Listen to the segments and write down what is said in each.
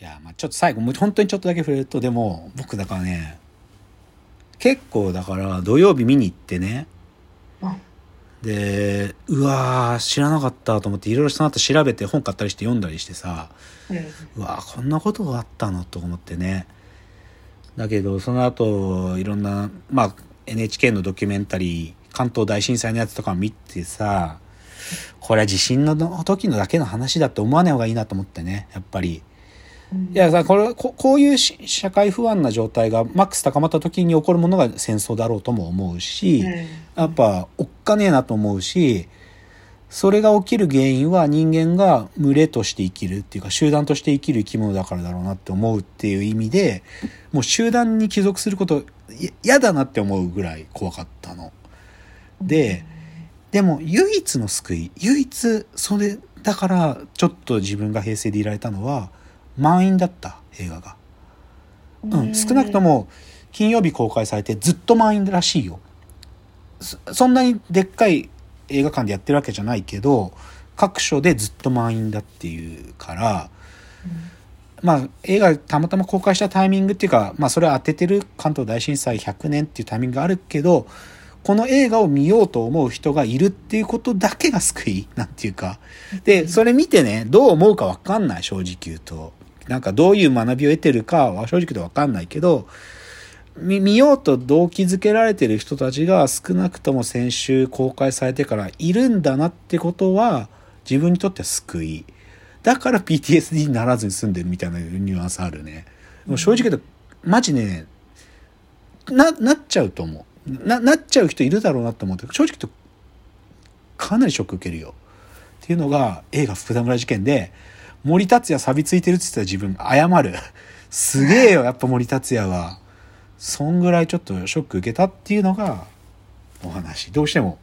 いや、まあちょっと最後、もう本当にちょっとだけ触れると、でも、僕だからね、結構だから土曜日見に行ってね、で、うわー、知らなかったと思って、いろいろその後調べて本買ったりして読んだりしてさ、うわー、こんなことがあったのと思ってね。だけど、その後、いろんな、まあ、NHK のドキュメンタリー、関東大震災のやつとか見てさ、これは地震の時のだけの話だって思わない方がいいなと思ってね、やっぱり。いやさ、これ、ここういう社会不安な状態がマックス高まった時に起こるものが戦争だろうとも思うし、やっぱおっかねえなと思うし、それが起きる原因は人間が群れとして生きるっていうか集団として生きる生き物だからだろうなって思うっていう意味で、もう集団に帰属すること嫌だなって思うぐらい怖かったの。で、でも唯一の救い、唯一それだからちょっと自分が平成でいられたのは、満員だった映画が。うん、少なくとも金曜日公開されてずっと満員らしいよ。そんなにでっかい映画館でやってるわけじゃないけど、各所でずっと満員だっていうから、うん、まあ映画たまたま公開したタイミングっていうか、まあそれは当ててる関東大震災100年っていうタイミングがあるけど、この映画を見ようと思う人がいるっていうことだけが救いなんていうか。で、それ見てね、どう思うかわかんない、正直言うと。なんかどういう学びを得てるかは正直でわかんないけど、見見ようと動機づけられてる人たちが少なくとも先週公開されてからいるんだなってことは自分にとっては救い。だから PTSD にならずに済んでるみたいなニュアンスあるね。もう正直言うと、マジね、な、なっちゃうと思う。な、なっちゃう人いるだろうなと思って、正直言うと、かなりショック受けるよ。っていうのが映画福田村事件で、森達也錆びついてるって言ったら自分謝る。すげえよ、やっぱ森達也は。そんぐらいちょっとショック受けたっていうのがお話。どうしても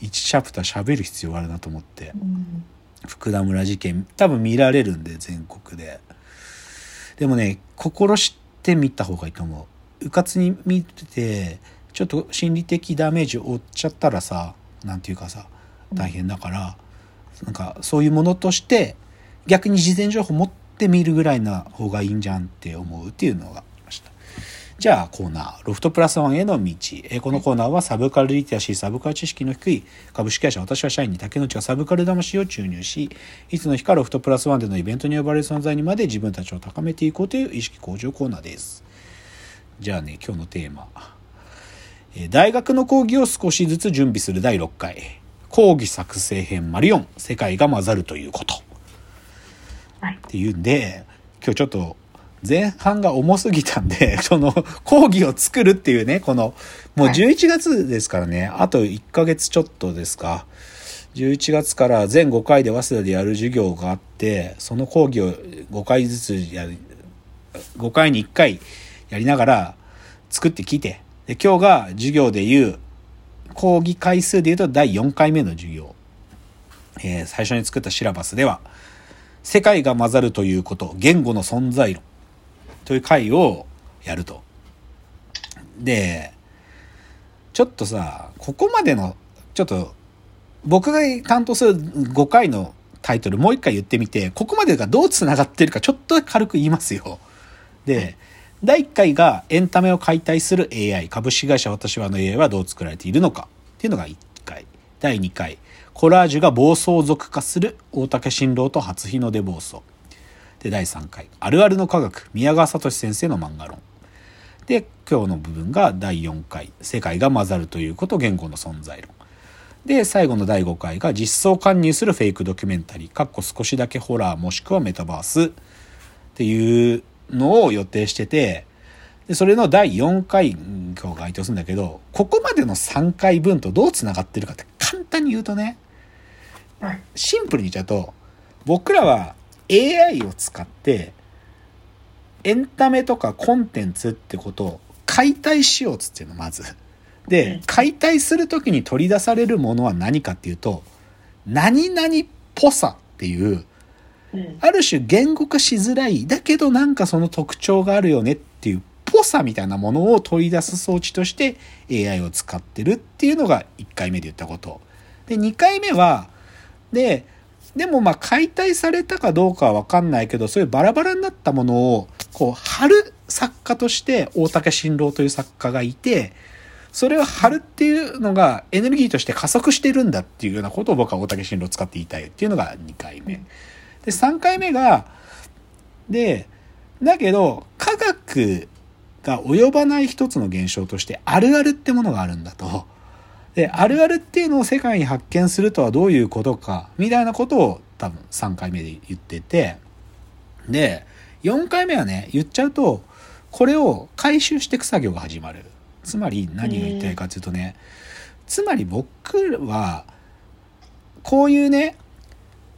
1チャプター喋る必要があるなと思って。うん、福田村事件、多分見られるんで、全国で。でもね、心してみた方がいいと思う。うかつに見てて、ちょっと心理的ダメージを負っちゃったらさ、なんていうかさ、大変だから、うん、なんかそういうものとして逆に事前情報持ってみるぐらいな方がいいんじゃんって思うっていうのがありました。じゃあコーナー、ロフトプラスワンへの道。えこのコーナーはサブカルリテラシー、サブカル知識の低い株式会社私は社員に竹内がサブカル魂を注入し、いつの日かロフトプラスワンでのイベントに呼ばれる存在にまで自分たちを高めていこうという意識向上コーナーです。じゃあね、今日のテーマ。大学の講義を少しずつ準備する第6回。講義作成編丸4、世界が混ざるということ。っていうんで、今日ちょっと前半が重すぎたんで、その講義を作るっていうね、この、もう11月ですからね、あと1ヶ月ちょっとですか。11月から全5回で早稲田でやる授業があって、その講義を5回ずつやる、5回に1回やりながら作ってきて、で今日が授業で言う、講義回数で言うと第4回目の授業。えー、最初に作ったシラバスでは、世界が混ざるということ、言語の存在論という回をやると。で、ちょっとさ、ここまでの、ちょっと、僕が担当する5回のタイトルもう一回言ってみて、ここまでがどう繋がってるかちょっと軽く言いますよ。で、第1回がエンタメを解体する AI、株式会社私はの AI はどう作られているのかっていうのが1回。第2回、コラージュが暴走族化する大竹新郎と初日の出暴走。で、第3回、あるあるの科学、宮川聡先生の漫画論。で、今日の部分が第4回、世界が混ざるということ、言語の存在論。で、最後の第5回が実装介入するフェイクドキュメンタリー、かっこ少しだけホラーもしくはメタバースっていうのを予定してて、で、それの第4回、今日該当するんだけど、ここまでの3回分とどう繋がってるかって簡単に言うとね、シンプルに言っちゃうと、僕らは AI を使って、エンタメとかコンテンツってことを解体しようっつっていうの、まず。で、解体するときに取り出されるものは何かっていうと、何々っぽさっていう、ある種言語化しづらい、だけどなんかその特徴があるよねっていう、ぽさみたいなものを取り出す装置として AI を使ってるっていうのが1回目で言ったこと。で、2回目は、で、でもまあ解体されたかどうかはわかんないけど、そういうバラバラになったものを、こう、貼る作家として大竹新郎という作家がいて、それを貼るっていうのがエネルギーとして加速してるんだっていうようなことを僕は大竹新郎を使って言いたいっていうのが2回目。で、3回目が、で、だけど、科学が及ばない一つの現象として、あるあるってものがあるんだと。で、あるあるっていうのを世界に発見するとはどういうことか、みたいなことを多分3回目で言ってて、で、4回目はね、言っちゃうと、これを回収していく作業が始まる。つまり何が言いたいかというとね、つまり僕は、こういうね、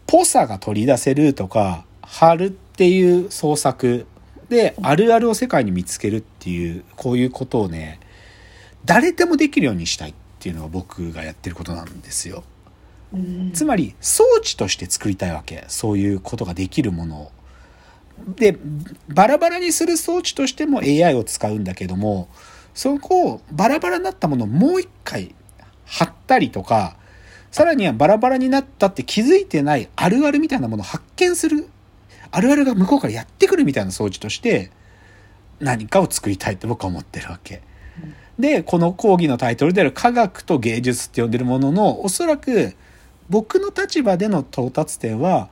ぽさが取り出せるとか、貼るっていう創作で、あるあるを世界に見つけるっていう、こういうことをね、誰でもできるようにしたいっていうのが僕がやってることなんですよ。つまり装置として作りたいわけそういうことができるものを。でバラバラにする装置としても AI を使うんだけどもそこをバラバラになったものをもう一回貼ったりとかさらにはバラバラになったって気づいてないあるあるみたいなものを発見するあるあるが向こうからやってくるみたいな装置として何かを作りたいって僕は思ってるわけ。でこの講義のタイトルである「科学と芸術」って呼んでるもののおそらく僕の立場での到達点は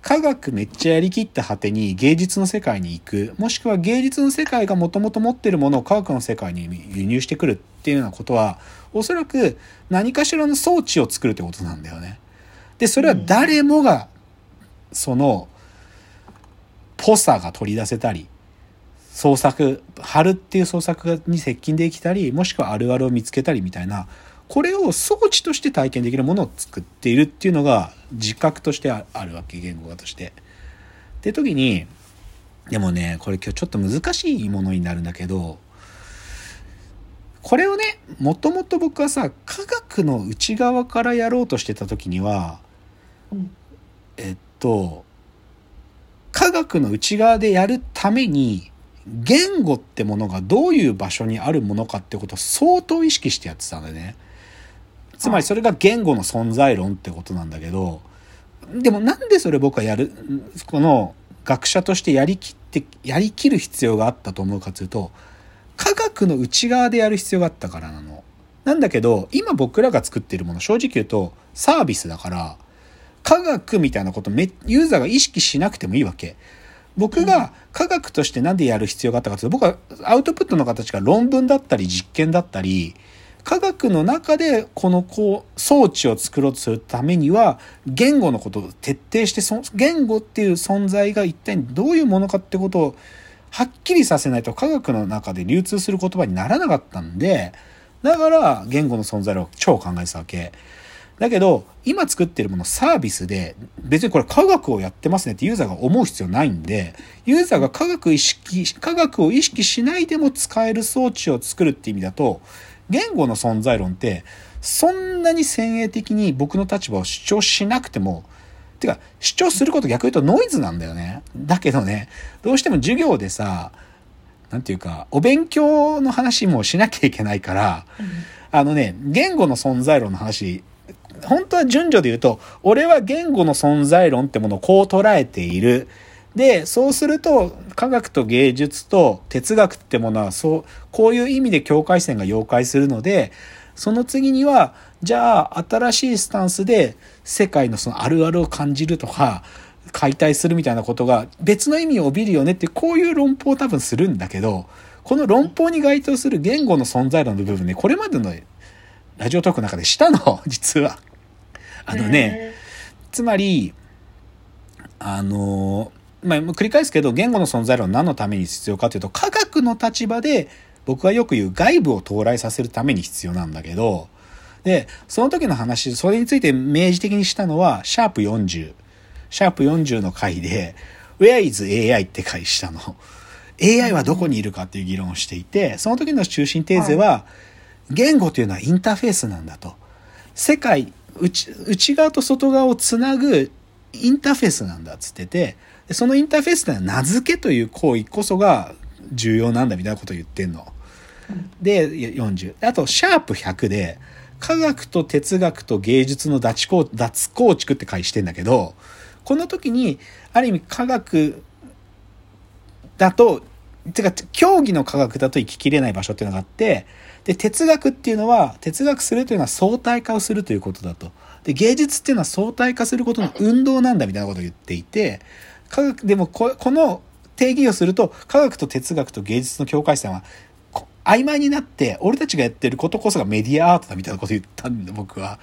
科学めっちゃやりきった果てに芸術の世界に行くもしくは芸術の世界がもともと持ってるものを科学の世界に輸入してくるっていうようなことはおそらく何かしらの装置を作るってことなんだよね。でそれは誰もがそのぽさが取り出せたり創作貼るっていう創作に接近できたりもしくはあるあるを見つけたりみたいなこれを装置として体験できるものを作っているっていうのが自覚としてあるわけ言語化として。って時にでもねこれ今日ちょっと難しいものになるんだけどこれをねもともと僕はさ科学の内側からやろうとしてた時には、うん、えっと科学の内側でやるために言語ってものがどういう場所にあるものかってことを相当意識してやってたんだよね。つまりそれが言語の存在論ってことなんだけど、でもなんでそれ僕はやる、この学者としてやりきって、やりきる必要があったと思うかというと、科学の内側でやる必要があったからなの。なんだけど、今僕らが作っているもの、正直言うとサービスだから、科学みたいなことめ、ユーザーが意識しなくてもいいわけ。僕が科学として何でやる必要があったかというと、僕はアウトプットの形が論文だったり実験だったり、科学の中でこのこう装置を作ろうとするためには言語のことを徹底してそ言語っていう存在が一体どういうものかってことをはっきりさせないと科学の中で流通する言葉にならなかったんでだから言語の存在を超考えてたわけ。だけど今作ってるものサービスで別にこれ科学をやってますねってユーザーが思う必要ないんでユーザーが科学意識科学を意識しないでも使える装置を作るって意味だと言語の存在論って、そんなに先鋭的に僕の立場を主張しなくても、てか、主張すること逆に言うとノイズなんだよね。だけどね、どうしても授業でさ、なんていうか、お勉強の話もしなきゃいけないから、うん、あのね、言語の存在論の話、本当は順序で言うと、俺は言語の存在論ってものをこう捉えている。で、そうすると、科学と芸術と哲学ってものは、そう、こういう意味で境界線が溶解するので、その次には、じゃあ、新しいスタンスで世界のそのあるあるを感じるとか、解体するみたいなことが別の意味を帯びるよねって、こういう論法を多分するんだけど、この論法に該当する言語の存在論の部分ね、これまでのラジオトークの中でしたの、実は。あのね、つまり、あの、まあ、繰り返すけど、言語の存在論は何のために必要かというと、科学の立場で、僕はよく言う外部を到来させるために必要なんだけど、で、その時の話、それについて明示的にしたのは、シャープ40。シャープ40の回で、Where is AI って回したの。AI はどこにいるかっていう議論をしていて、その時の中心テーゼは、言語というのはインターフェースなんだと。世界、内内側と外側をつなぐインターフェースなんだっつってて、そのインターフェースでは名付けという行為こそが重要なんだみたいなことを言ってんの。で、40。あと、シャープ100で、科学と哲学と芸術の脱構脱構築って回してんだけど、この時に、ある意味科学だと、てか、競技の科学だと生ききれない場所っていうのがあって、で、哲学っていうのは、哲学するというのは相対化をするということだと。で、芸術っていうのは相対化することの運動なんだみたいなことを言っていて、科学、でもこ、この定義をすると、科学と哲学と芸術の境界線は、曖昧になって、俺たちがやってることこそがメディアアートだみたいなこと言ったんで、僕は。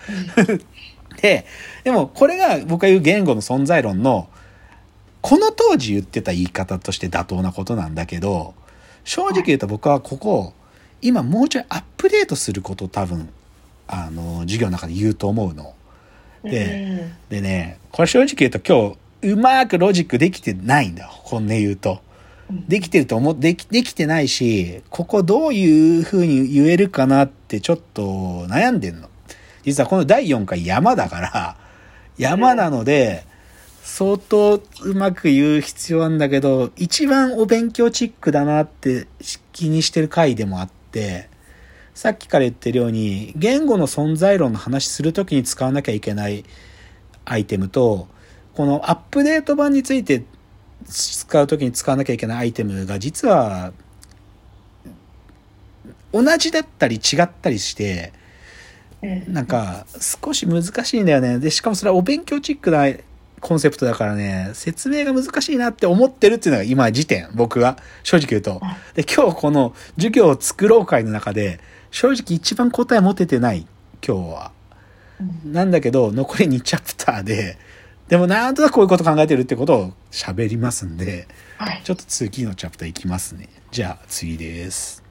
で、でもこれが僕が言う言語の存在論の、この当時言ってた言い方として妥当なことなんだけど、正直言うと僕はここ、今もうちょいアップデートすること多分、あの、授業の中で言うと思うの。で、でね、これ正直言うと今日、うまくロジックできてないんだよ。本音言うと。できてると思でき、できてないし、ここどういう風に言えるかなってちょっと悩んでんの。実はこの第4回山だから、山なので、相当うまく言う必要なんだけど、一番お勉強チックだなって気にしてる回でもあって、さっきから言ってるように、言語の存在論の話するときに使わなきゃいけないアイテムと、このアップデート版について使う時に使わなきゃいけないアイテムが実は同じだったり違ったりしてなんか少し難しいんだよね。でしかもそれはお勉強チックなコンセプトだからね説明が難しいなって思ってるっていうのが今時点僕は。正直言うと。で今日この授業を作ろう会の中で正直一番答え持ててない今日は。なんだけど残り2チャプターででもなんとなくこういうこと考えてるってことを喋りますんで、はい、ちょっと次のチャプターいきますね。じゃあ次です。